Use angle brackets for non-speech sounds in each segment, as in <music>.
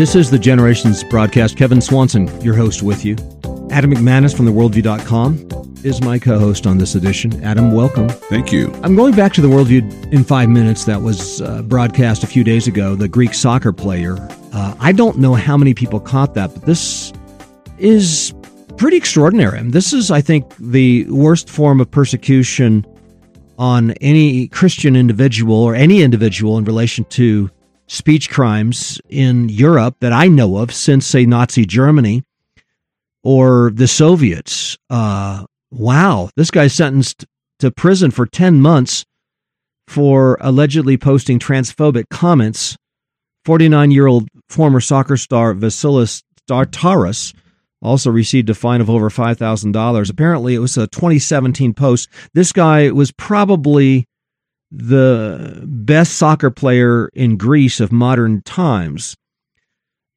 This is the Generations broadcast. Kevin Swanson, your host, with you. Adam McManus from theworldview.com is my co host on this edition. Adam, welcome. Thank you. I'm going back to the Worldview in five minutes that was uh, broadcast a few days ago, the Greek soccer player. Uh, I don't know how many people caught that, but this is pretty extraordinary. And this is, I think, the worst form of persecution on any Christian individual or any individual in relation to speech crimes in Europe that I know of since, say, Nazi Germany or the Soviets. Uh, wow, this guy's sentenced to prison for 10 months for allegedly posting transphobic comments. 49 year old former soccer star Vasilis Tsiartas also received a fine of over $5,000. Apparently, it was a 2017 post. This guy was probably the best soccer player in Greece of modern times.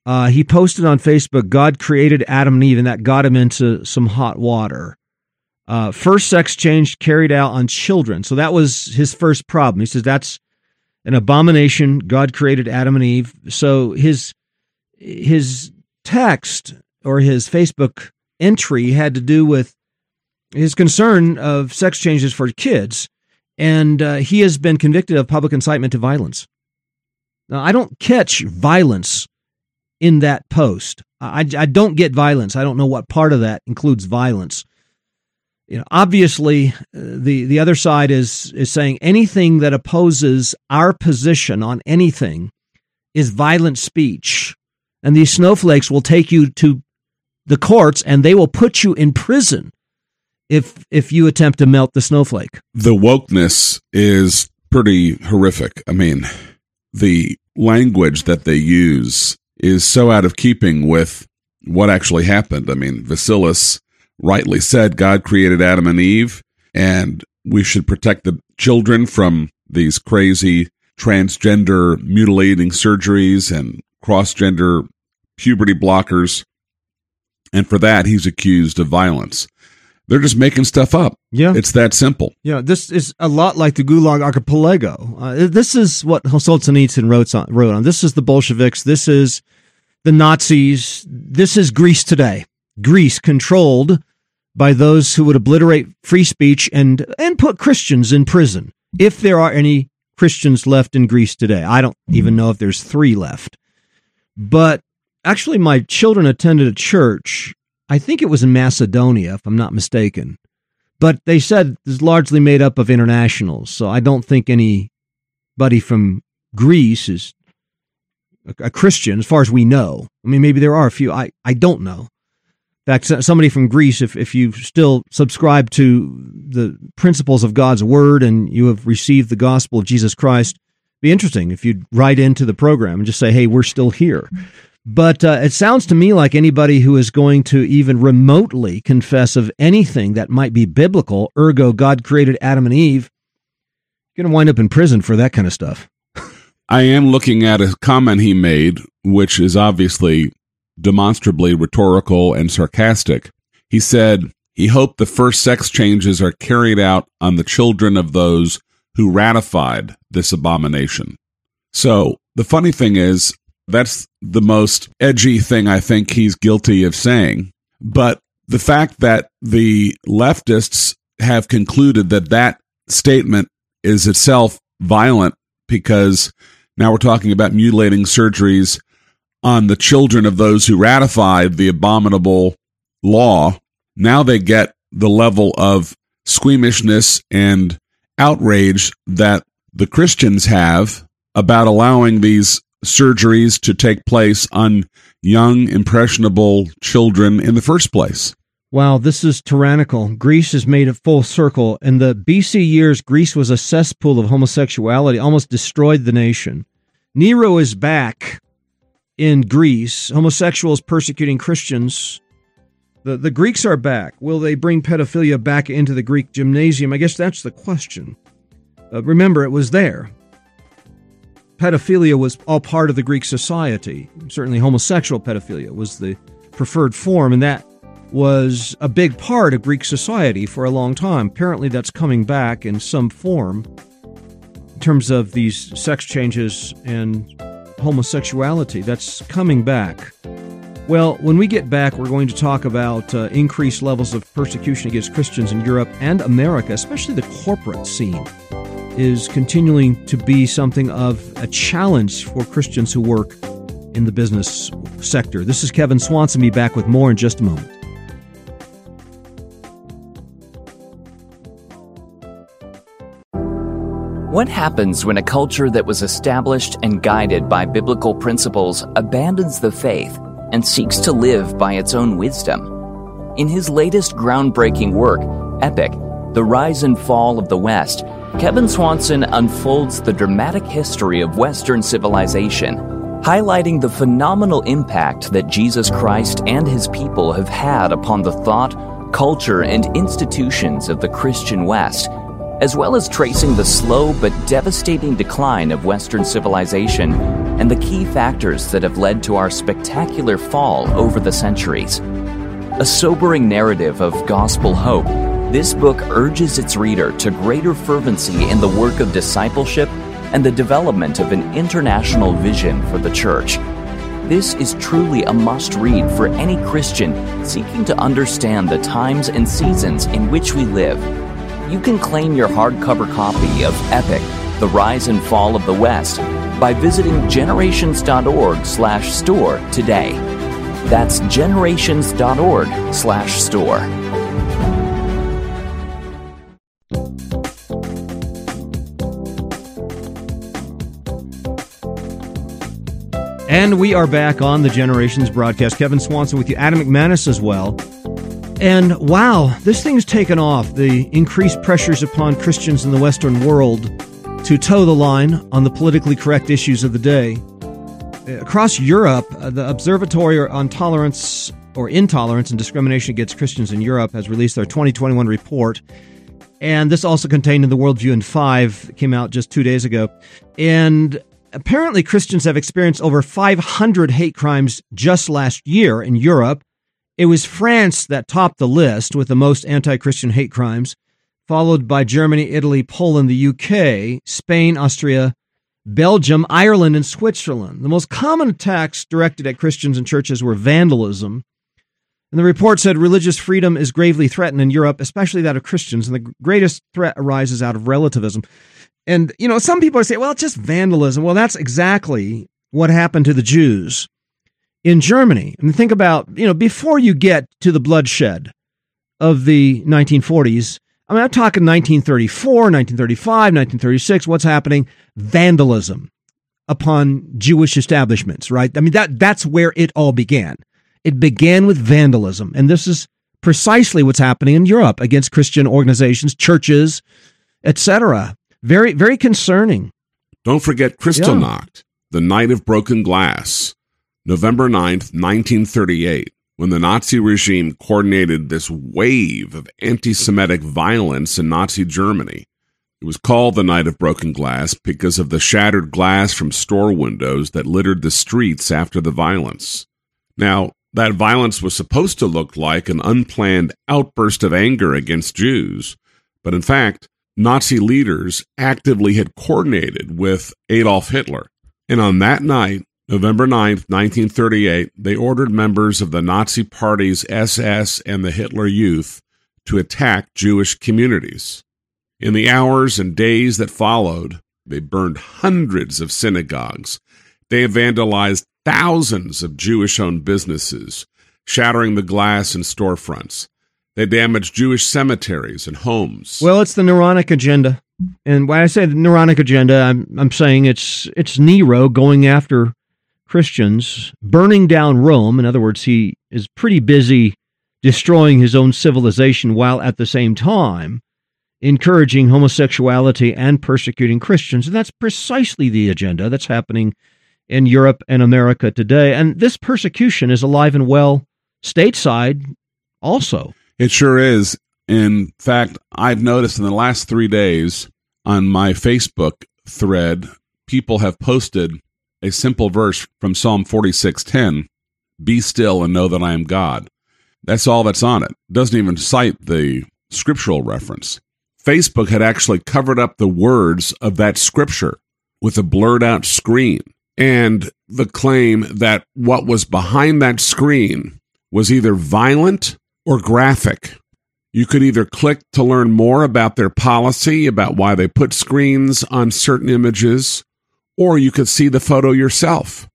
Uh, he posted on Facebook, God created Adam and Eve, and that got him into some hot water. Uh, first sex change carried out on children. So that was his first problem. He says that's an abomination. God created Adam and Eve. So his his text or his Facebook entry had to do with his concern of sex changes for kids and uh, he has been convicted of public incitement to violence. Now, I don't catch violence in that post. I, I don't get violence. I don't know what part of that includes violence. You know, obviously, uh, the the other side is is saying anything that opposes our position on anything is violent speech, and these snowflakes will take you to the courts and they will put you in prison if if you attempt to melt the snowflake. The wokeness is pretty horrific. I mean, the language that they use is so out of keeping with what actually happened. I mean, Vasilis rightly said God created Adam and Eve, and we should protect the children from these crazy transgender mutilating surgeries and cross gender puberty blockers. And for that, he's accused of violence. They're just making stuff up. Yeah. It's that simple. Yeah, this is a lot like the Gulag Archipelago. Uh, this is what Solzhenitsyn wrote on, wrote on. This is the Bolsheviks. This is the Nazis. This is Greece today. Greece controlled by those who would obliterate free speech and, and put Christians in prison. If there are any Christians left in Greece today, I don't even know if there's three left. But actually, my children attended a church I think it was in Macedonia, if I'm not mistaken. But they said it's largely made up of internationals, so I don't think anybody from Greece is a Christian, as far as we know. I mean, maybe there are a few. I, I don't know. In fact, somebody from Greece, if, if you still subscribe to the principles of God's word and you have received the gospel of Jesus Christ, be interesting if you'd write into the program and just say, hey, we're still here. But uh, it sounds to me like anybody who is going to even remotely confess of anything that might be biblical, ergo, God created Adam and Eve, going to wind up in prison for that kind of stuff. I am looking at a comment he made, which is obviously demonstrably rhetorical and sarcastic. He said he hoped the first sex changes are carried out on the children of those who ratified this abomination. So the funny thing is, that's the most edgy thing I think he's guilty of saying. But the fact that the leftists have concluded that that statement is itself violent because now we're talking about mutilating surgeries on the children of those who ratified the abominable law. Now they get the level of squeamishness and outrage that the Christians have about allowing these surgeries to take place on young, impressionable children in the first place. Wow, this is tyrannical. Greece has made a full circle. In the BC years, Greece was a cesspool of homosexuality, almost destroyed the nation. Nero is back in Greece. Homosexuals persecuting Christians. The, the Greeks are back. Will they bring pedophilia back into the Greek gymnasium? I guess that's the question. Uh, remember, it was there pedophilia was all part of the Greek society. Certainly, homosexual pedophilia was the preferred form, and that was a big part of Greek society for a long time. Apparently, that's coming back in some form in terms of these sex changes and homosexuality. That's coming back. Well, when we get back, we're going to talk about uh, increased levels of persecution against Christians in Europe and America, especially the corporate scene, is continuing to be something of a challenge for Christians who work in the business sector. This is Kevin Swanson. Be back with more in just a moment. What happens when a culture that was established and guided by biblical principles abandons the faith and seeks to live by its own wisdom. In his latest groundbreaking work, Epic The Rise and Fall of the West, Kevin Swanson unfolds the dramatic history of Western civilization, highlighting the phenomenal impact that Jesus Christ and his people have had upon the thought, culture, and institutions of the Christian West as well as tracing the slow but devastating decline of Western civilization and the key factors that have led to our spectacular fall over the centuries. A sobering narrative of gospel hope, this book urges its reader to greater fervency in the work of discipleship and the development of an international vision for the church. This is truly a must read for any Christian seeking to understand the times and seasons in which we live you can claim your hardcover copy of Epic, The Rise and Fall of the West by visiting generations.org/store today. That's generations.org/store. And we are back on the Generations broadcast. Kevin Swanson with you, Adam McManus as well. And wow, this thing's taken off. The increased pressures upon Christians in the Western world to toe the line on the politically correct issues of the day. Across Europe, uh, the Observatory on Tolerance or Intolerance and Discrimination Against Christians in Europe has released their 2021 report. And this also contained in the Worldview in 5, came out just two days ago. And apparently, Christians have experienced over 500 hate crimes just last year in Europe it was France that topped the list with the most anti Christian hate crimes, followed by Germany, Italy, Poland, the UK, Spain, Austria, Belgium, Ireland, and Switzerland. The most common attacks directed at Christians and churches were vandalism. And the report said religious freedom is gravely threatened in Europe, especially that of Christians, and the greatest threat arises out of relativism. And, you know, some people say, well, it's just vandalism. Well, that's exactly what happened to the Jews in Germany. I mean, think about, you know, before you get to the bloodshed of the 1940s, I mean, I'm talking 1934, 1935, 1936, what's happening? Vandalism upon Jewish establishments, right? I mean, that, that's where it all began. It began with vandalism. And this is precisely what's happening in Europe against Christian organizations, churches, etc. Very, very concerning. Don't forget Kristallnacht, yeah. the night of broken glass. November 9th, 1938, when the Nazi regime coordinated this wave of anti Semitic violence in Nazi Germany. It was called the Night of Broken Glass because of the shattered glass from store windows that littered the streets after the violence. Now, that violence was supposed to look like an unplanned outburst of anger against Jews, but in fact, Nazi leaders actively had coordinated with Adolf Hitler. And on that night, November 9th, 1938, they ordered members of the Nazi Party's SS and the Hitler Youth to attack Jewish communities. In the hours and days that followed, they burned hundreds of synagogues. They vandalized thousands of Jewish owned businesses, shattering the glass in storefronts. They damaged Jewish cemeteries and homes. Well, it's the Neronic agenda. And when I say the Neronic agenda, I'm, I'm saying it's it's Nero going after Christians, burning down Rome. In other words, he is pretty busy destroying his own civilization while at the same time encouraging homosexuality and persecuting Christians. And that's precisely the agenda that's happening in Europe and America today. And this persecution is alive and well stateside also. It sure is. In fact, I've noticed in the last three days on my Facebook thread, people have posted a simple verse from Psalm 46:10, "Be still and know that I am God." That's all that's on it. Doesn't even cite the scriptural reference. Facebook had actually covered up the words of that scripture with a blurred out screen and the claim that what was behind that screen was either violent or graphic. You could either click to learn more about their policy, about why they put screens on certain images, or you could see the photo yourself.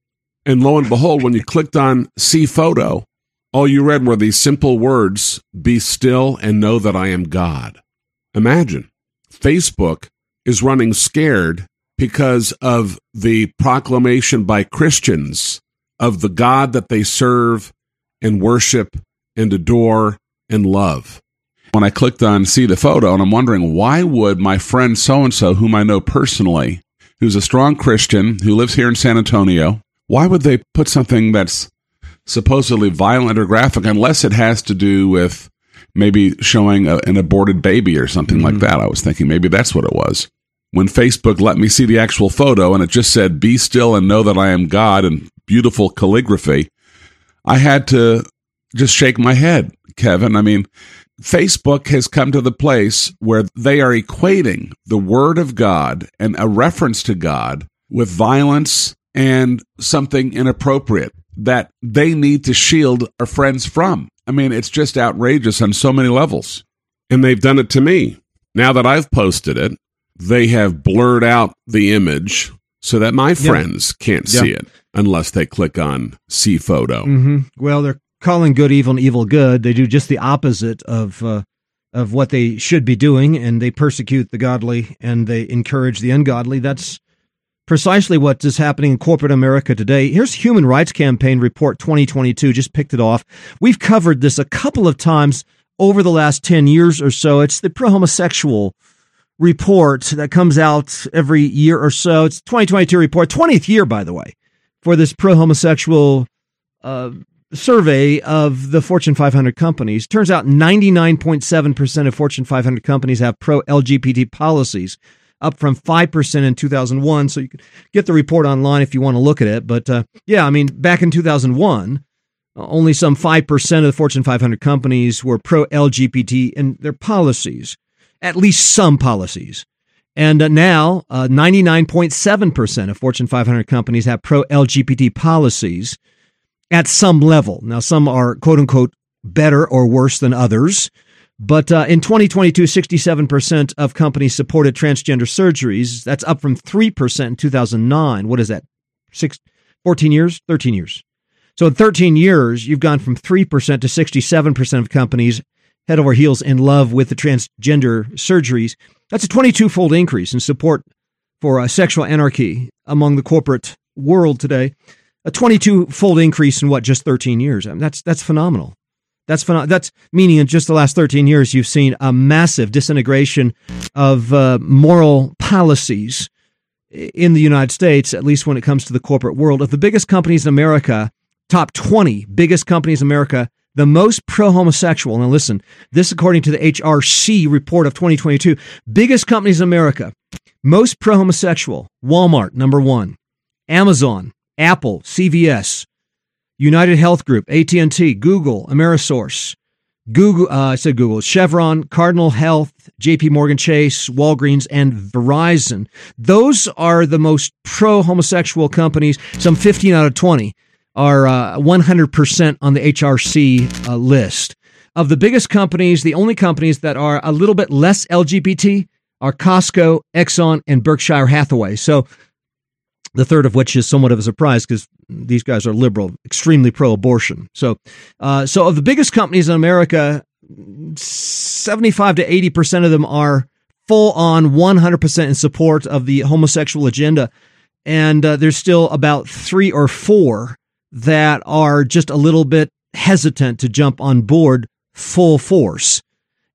And lo and behold, when you clicked on see photo, all you read were these simple words Be still and know that I am God. Imagine Facebook is running scared because of the proclamation by Christians of the God that they serve and worship and adore and love. When I clicked on see the photo, and I'm wondering why would my friend so and so, whom I know personally, who's a strong Christian who lives here in San Antonio, why would they put something that's supposedly violent or graphic unless it has to do with maybe showing a, an aborted baby or something mm-hmm. like that? I was thinking maybe that's what it was. When Facebook let me see the actual photo and it just said, Be still and know that I am God in beautiful calligraphy, I had to just shake my head, Kevin. I mean, Facebook has come to the place where they are equating the word of God and a reference to God with violence and something inappropriate that they need to shield our friends from. I mean, it's just outrageous on so many levels. And they've done it to me. Now that I've posted it, they have blurred out the image so that my friends yep. can't yep. see it unless they click on see photo. Mm-hmm. Well, they're calling good evil and evil good. They do just the opposite of uh, of what they should be doing, and they persecute the godly and they encourage the ungodly. That's precisely what is happening in corporate America today. Here's Human Rights Campaign Report 2022. Just picked it off. We've covered this a couple of times over the last 10 years or so. It's the pro homosexual report that comes out every year or so. It's 2022 report, 20th year, by the way, for this pro homosexual uh, survey of the Fortune 500 companies. Turns out 99.7% of Fortune 500 companies have pro LGBT policies, up from 5% in 2001. So you can get the report online if you want to look at it. But uh, yeah, I mean, back in 2001, only some 5% of the Fortune 500 companies were pro LGBT in their policies, at least some policies. And uh, now, uh, 99.7% of Fortune 500 companies have pro LGBT policies at some level. Now, some are quote unquote better or worse than others. But uh, in 2022, 67% of companies supported transgender surgeries. That's up from 3% in 2009. What is that? Six, 14 years? 13 years. So in 13 years, you've gone from 3% to 67% of companies head over heels in love with the transgender surgeries. That's a 22 fold increase in support for uh, sexual anarchy among the corporate world today a 22 fold increase in what just 13 years. I mean, that's that's phenomenal. That's phenomenal. That's meaning in just the last 13 years, you've seen a massive disintegration of uh, moral policies in the United States, at least when it comes to the corporate world. Of the biggest companies in America, top 20 biggest companies in America, the most pro homosexual. Now, listen, this according to the HRC report of 2022, biggest companies in America, most pro homosexual, Walmart, number one, Amazon, Apple, CVS, United Health Group, AT&T, Google, Amerisource, Google, uh, I said Google, Chevron, Cardinal Health, JP Morgan Chase, Walgreens, and Verizon. Those are the most pro homosexual companies. Some 15 out of 20 are uh, 100% on the HRC uh, list. Of the biggest companies, the only companies that are a little bit less LGBT are Costco, Exxon, and Berkshire Hathaway. So the third of which is somewhat of a surprise because these guys are liberal, extremely pro-abortion. So, uh, so of the biggest companies in America, seventy-five to eighty percent of them are full on, one hundred percent in support of the homosexual agenda, and uh, there's still about three or four that are just a little bit hesitant to jump on board full force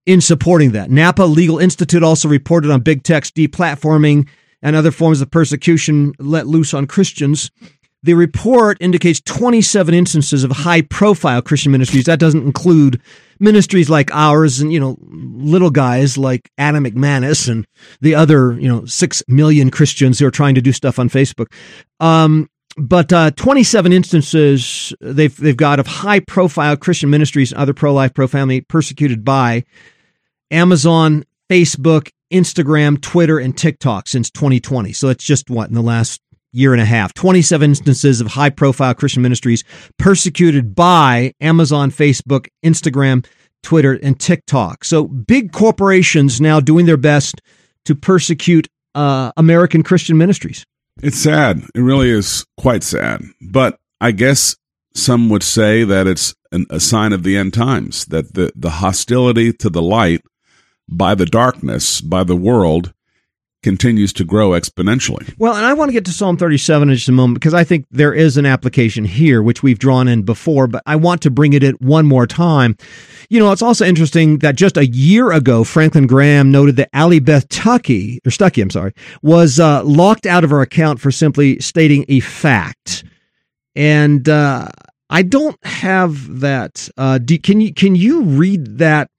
in supporting that. Napa Legal Institute also reported on big tech's deplatforming and other forms of persecution let loose on Christians. The report indicates 27 instances of high profile Christian ministries. That doesn't include ministries like ours and, you know, little guys like Adam McManus and the other, you know, six million Christians who are trying to do stuff on Facebook. Um, but uh, 27 instances they've they've got of high profile Christian ministries and other pro life, pro family persecuted by Amazon, Facebook, Instagram, Twitter, and TikTok since 2020. So it's just what in the last year and a half. 27 instances of high profile Christian ministries persecuted by Amazon, Facebook, Instagram, Twitter, and TikTok. So big corporations now doing their best to persecute uh, American Christian ministries. It's sad. It really is quite sad. But I guess some would say that it's an, a sign of the end times, that the, the hostility to the light by the darkness, by the world, continues to grow exponentially. Well, and I want to get to Psalm 37 in just a moment because I think there is an application here, which we've drawn in before, but I want to bring it in one more time. You know, it's also interesting that just a year ago, Franklin Graham noted that Allie Beth Tuckey, or Stuckey, I'm sorry, was uh, locked out of her account for simply stating a fact. And uh, I don't have that. Uh, do, can you can you read that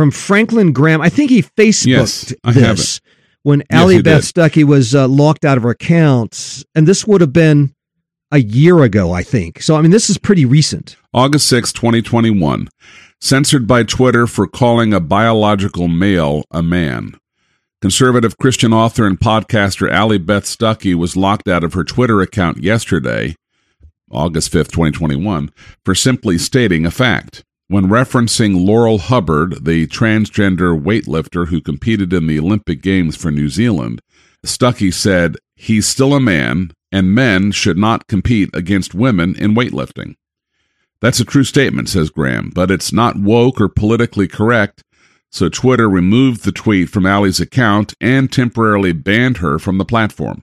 from Franklin Graham? I think he Facebooked yes, I this. Have it when yes, Allie Beth Stuckey was uh, locked out of her account, and this would have been a year ago, I think. So, I mean, this is pretty recent. August 6, 2021. Censored by Twitter for calling a biological male a man. Conservative Christian author and podcaster Allie Beth Stuckey was locked out of her Twitter account yesterday, August 5th, 2021, for simply stating a fact. When referencing Laurel Hubbard, the transgender weightlifter who competed in the Olympic Games for New Zealand, Stuckey said, He's still a man, and men should not compete against women in weightlifting. That's a true statement, says Graham, but it's not woke or politically correct, so Twitter removed the tweet from Allie's account and temporarily banned her from the platform.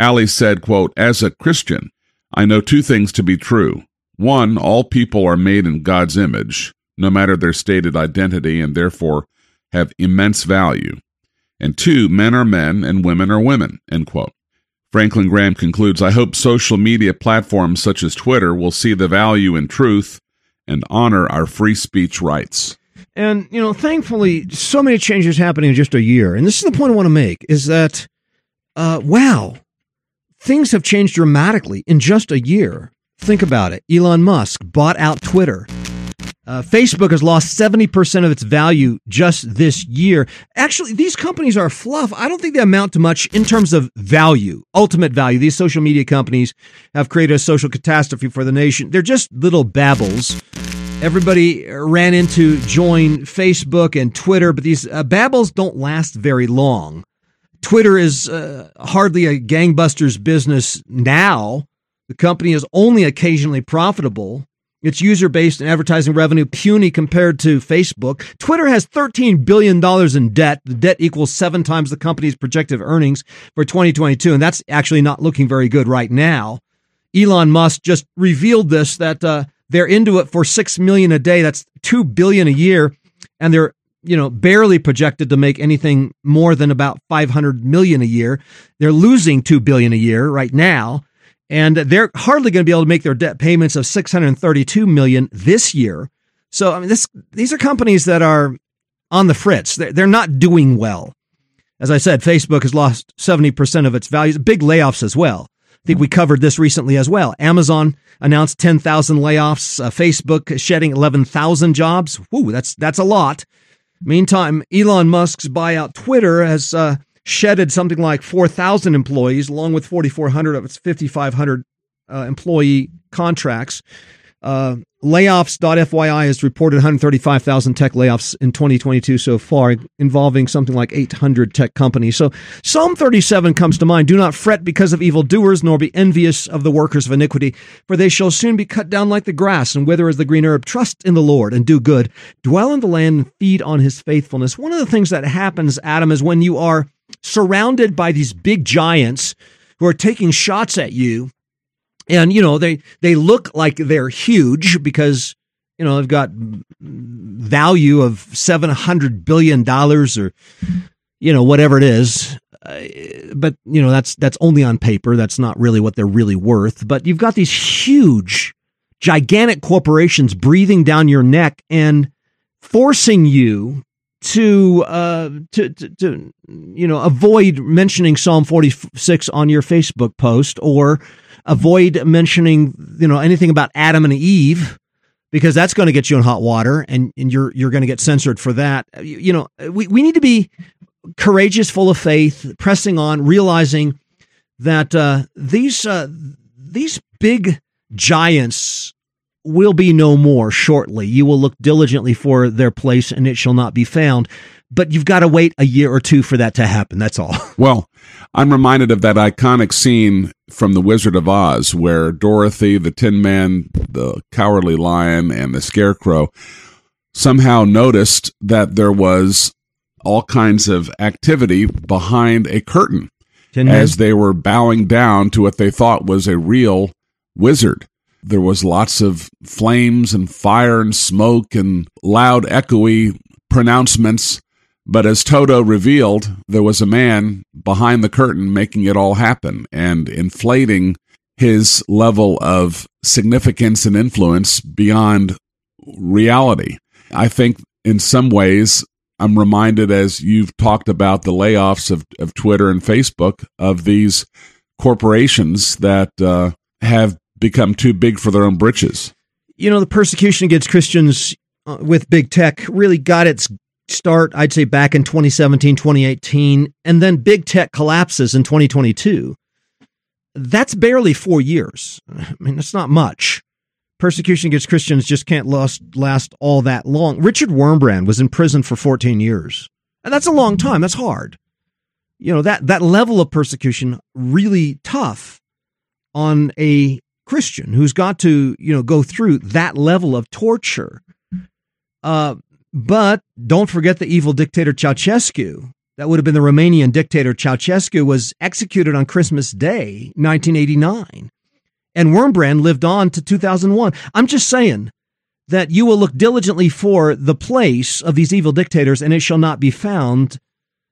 Allie said, quote, As a Christian, I know two things to be true. One, all people are made in God's image, no matter their stated identity, and therefore have immense value. And two, men are men and women are women. End quote. Franklin Graham concludes I hope social media platforms such as Twitter will see the value in truth and honor our free speech rights. And, you know, thankfully, so many changes happening in just a year. And this is the point I want to make is that, uh, wow, things have changed dramatically in just a year. Think about it. Elon Musk bought out Twitter. Uh, Facebook has lost 70% of its value just this year. Actually, these companies are fluff. I don't think they amount to much in terms of value, ultimate value. These social media companies have created a social catastrophe for the nation. They're just little babbles. Everybody ran in to join Facebook and Twitter, but these uh, babbles don't last very long. Twitter is uh, hardly a gangbusters business now the company is only occasionally profitable. Its user base and advertising revenue puny compared to Facebook. Twitter has $13 billion in debt. The debt equals seven times the company's projected earnings for 2022. And that's actually not looking very good right now. Elon Musk just revealed this that uh, they're into it for six million a day. That's two billion a year, and they're you know barely projected to make anything more than about 500 million a year. They're losing two billion a year right now and they're hardly going to be able to make their debt payments of 632 million this year. So I mean, this these are companies that are on the fritz. They're, they're not doing well. As I said, Facebook has lost 70% of its values. Big layoffs as well. I think we covered this recently as well. Amazon announced 10,000 layoffs. Uh, Facebook shedding 11,000 jobs. Whoo, that's that's a lot. Meantime, Elon Musk's buyout Twitter has uh, shedded something like 4,000 employees, along with 4,400 of its 5,500 uh, employee contracts. Uh, layoffs.fyi has reported 135,000 tech layoffs in 2022 so far, involving something like 800 tech companies. So Psalm 37 comes to mind. Do not fret because of evildoers, nor be envious of the workers of iniquity, for they shall soon be cut down like the grass and wither as the green herb. Trust in the Lord and do good. Dwell in the land and feed on his faithfulness. One of the things that happens, Adam, is when you are surrounded by these big giants who are taking shots at you. And, you know, they, they look like they're huge because, you know, they've got value of $700 billion or, you know, whatever it is. Uh, but, you know, that's, that's only on paper. That's not really what they're really worth. But you've got these huge, gigantic corporations breathing down your neck and forcing you to, uh, to, to, to, you know, avoid mentioning Psalm 46 on your Facebook post or avoid mentioning, you know, anything about Adam and Eve because that's going to get you in hot water and, and you're you're going to get censored for that. You, you know, we, we need to be courageous, full of faith, pressing on, realizing that uh, these uh, these big giants will be no more shortly. You will look diligently for their place, and it shall not be found. But you've got to wait a year or two for that to happen. That's all. <laughs> Well, I'm reminded of that iconic scene from The Wizard of Oz where Dorothy, the Tin Man, the Cowardly Lion, and the Scarecrow somehow noticed that there was all kinds of activity behind a curtain as they were bowing down to what they thought was a real wizard. There was lots of flames and fire and smoke and loud, echoey pronouncements. But as Toto revealed, there was a man behind the curtain making it all happen and inflating his level of significance and influence beyond reality. I think in some ways I'm reminded as you've talked about the layoffs of, of Twitter and Facebook of these corporations that uh, have become too big for their own britches. You know, the persecution against Christians uh, with big tech really got its start, I'd say, back in 2017, 2018, and then big tech collapses in 2022. That's barely four years. I mean, that's not much persecution against Christians just can't last, last all that long. Richard Wurmbrand was in prison for 14 years. And that's a long time. That's hard. You know, that, that level of persecution really tough on a Christian who's got to, you know, go through that level of torture. Uh, but don't forget the evil dictator Ceausescu. That would have been the Romanian dictator Ceausescu was executed on Christmas Day, 1989 and Wurmbrand lived on to 2001. I'm just saying that you will look diligently for the place of these evil dictators, and it shall not be found.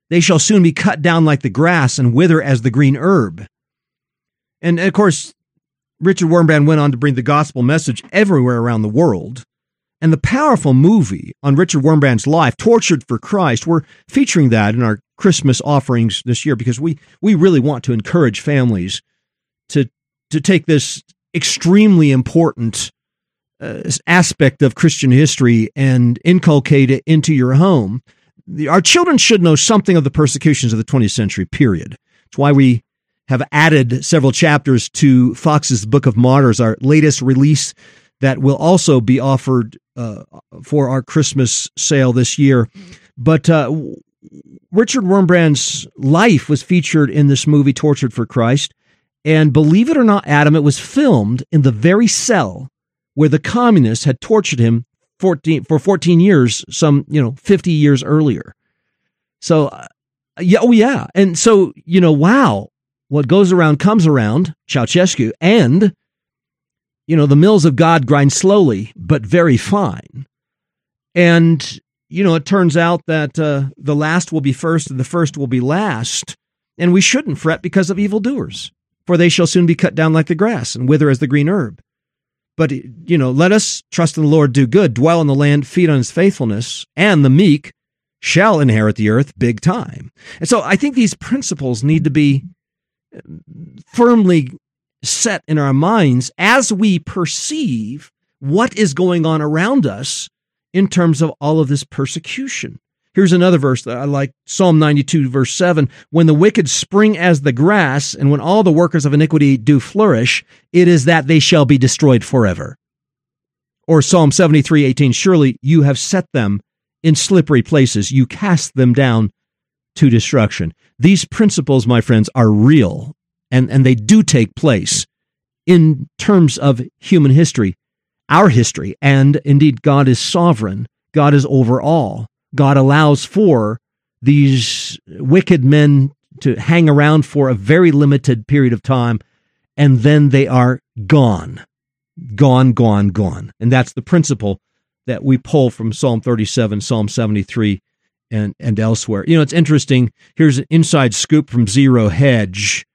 They shall soon be cut down like the grass and wither as the green herb. And of course, Richard Wurmbrand went on to bring the gospel message everywhere around the world. And the powerful movie on Richard Wurmbrand's life, Tortured for Christ, we're featuring that in our Christmas offerings this year because we, we really want to encourage families to to take this extremely important uh, aspect of Christian history and inculcate it into your home. The, our children should know something of the persecutions of the 20th century, period. It's why we have added several chapters to Fox's Book of Martyrs, our latest release that will also be offered uh, for our Christmas sale this year. But uh, Richard Wurmbrand's life was featured in this movie, Tortured for Christ. And believe it or not, Adam, it was filmed in the very cell where the communists had tortured him 14, for 14 years, some, you know, 50 years earlier. So, uh, yeah, oh, yeah. And so, you know, wow, what goes around comes around, Ceausescu, and, you know, the mills of God grind slowly, but very fine. And, you know, it turns out that uh, the last will be first and the first will be last. And we shouldn't fret because of evildoers for they shall soon be cut down like the grass and wither as the green herb. But, you know, let us trust in the Lord, do good, dwell in the land, feed on his faithfulness, and the meek shall inherit the earth big time. And so I think these principles need to be firmly set in our minds as we perceive what is going on around us in terms of all of this persecution. Here's another verse that I like Psalm 92, verse 7. When the wicked spring as the grass, and when all the workers of iniquity do flourish, it is that they shall be destroyed forever. Or Psalm 73, 18. Surely you have set them in slippery places, you cast them down to destruction. These principles, my friends, are real and, and they do take place in terms of human history, our history, and indeed God is sovereign. God is over all. God allows for these wicked men to hang around for a very limited period of time, and then they are gone. Gone, gone, gone. And that's the principle that we pull from Psalm 37, Psalm 73, and, and elsewhere. You know, it's interesting. Here's an inside scoop from Zero Hedge.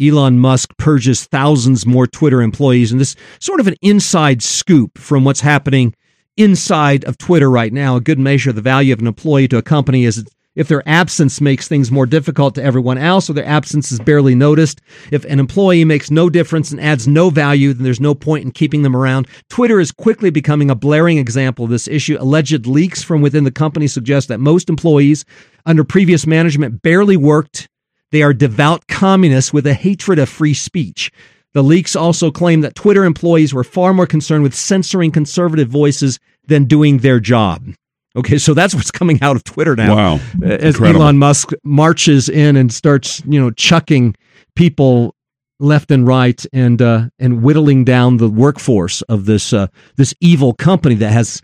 Elon Musk purges thousands more Twitter employees, and this sort of an inside scoop from what's happening inside of Twitter right now. A good measure of the value of an employee to a company is if their absence makes things more difficult to everyone else or their absence is barely noticed, if an employee makes no difference and adds no value, then there's no point in keeping them around. Twitter is quickly becoming a blaring example of this issue. Alleged leaks from within the company suggest that most employees under previous management barely worked. They are devout communists with a hatred of free speech. The leaks also claim that Twitter employees were far more concerned with censoring conservative voices than doing their job. Okay, so that's what's coming out of Twitter now. Wow. As Incredible. Elon Musk marches in and starts, you know, chucking people left and right and uh, and whittling down the workforce of this uh, this evil company that has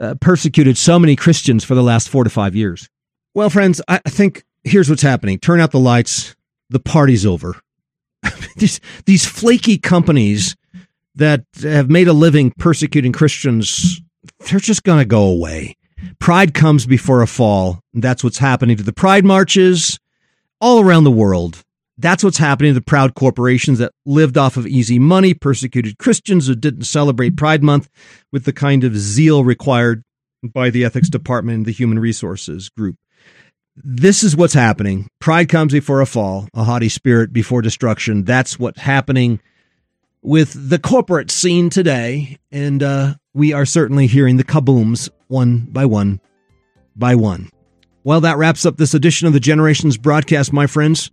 uh, persecuted so many Christians for the last four to five years. Well, friends, I I think here's what's happening. Turn out the lights. The party's over. <laughs> these these flaky companies that have made a living persecuting Christians, they're just going to go away. Pride comes before a fall. That's what's happening to the pride marches all around the world. That's what's happening to the proud corporations that lived off of easy money, persecuted Christians who didn't celebrate Pride Month with the kind of zeal required by the ethics department and the human resources group. This is what's happening. Pride comes before a fall, a haughty spirit before destruction. That's what's happening with the corporate scene today. And uh, we are certainly hearing the kabooms one by one by one. Well, that wraps up this edition of the Generations broadcast, my friends.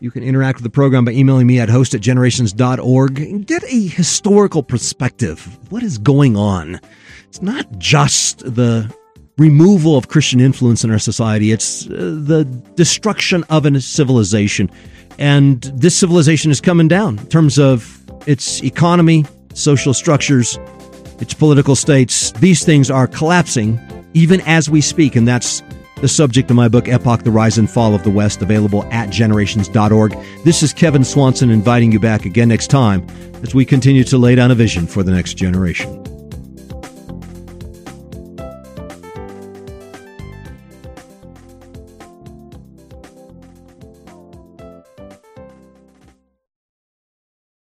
You can interact with the program by emailing me at host at generations.org get a historical perspective what is going on. It's not just the removal of Christian influence in our society, it's uh, the destruction of a civilization. And this civilization is coming down in terms of its economy, social structures, its political states. These things are collapsing even as we speak, and that's the subject of my book, Epic, The Rise and Fall of the West, available at generations.org. This is Kevin Swanson inviting you back again next time as we continue to lay down a vision for the next generation.